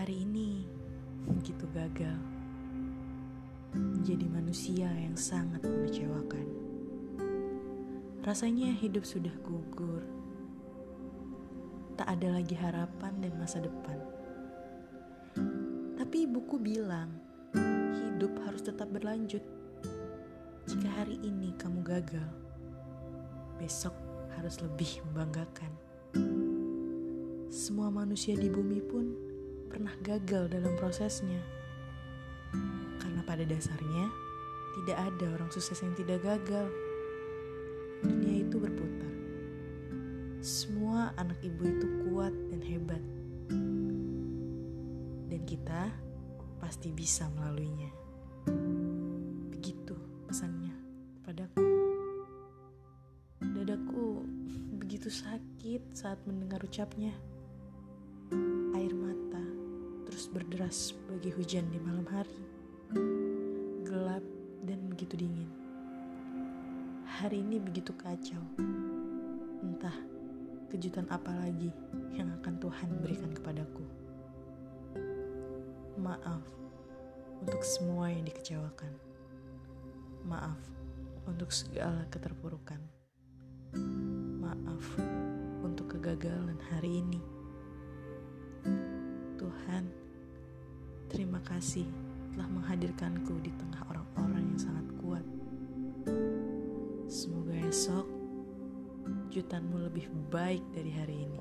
hari ini begitu gagal menjadi manusia yang sangat mengecewakan. Rasanya hidup sudah gugur, tak ada lagi harapan dan masa depan. Tapi buku bilang, hidup harus tetap berlanjut. Jika hari ini kamu gagal, besok harus lebih membanggakan. Semua manusia di bumi pun pernah gagal dalam prosesnya. Karena pada dasarnya, tidak ada orang sukses yang tidak gagal. Dunia itu berputar. Semua anak ibu itu kuat dan hebat. Dan kita pasti bisa melaluinya. Begitu pesannya padaku. Dadaku begitu sakit saat mendengar ucapnya. Terus berderas bagi hujan di malam hari. Gelap dan begitu dingin. Hari ini begitu kacau. Entah kejutan apa lagi yang akan Tuhan berikan kepadaku. Maaf untuk semua yang dikecewakan. Maaf untuk segala keterpurukan. Maaf untuk kegagalan hari ini. Tuhan, terima kasih telah menghadirkanku di tengah orang-orang yang sangat kuat. Semoga esok jutanmu lebih baik dari hari ini.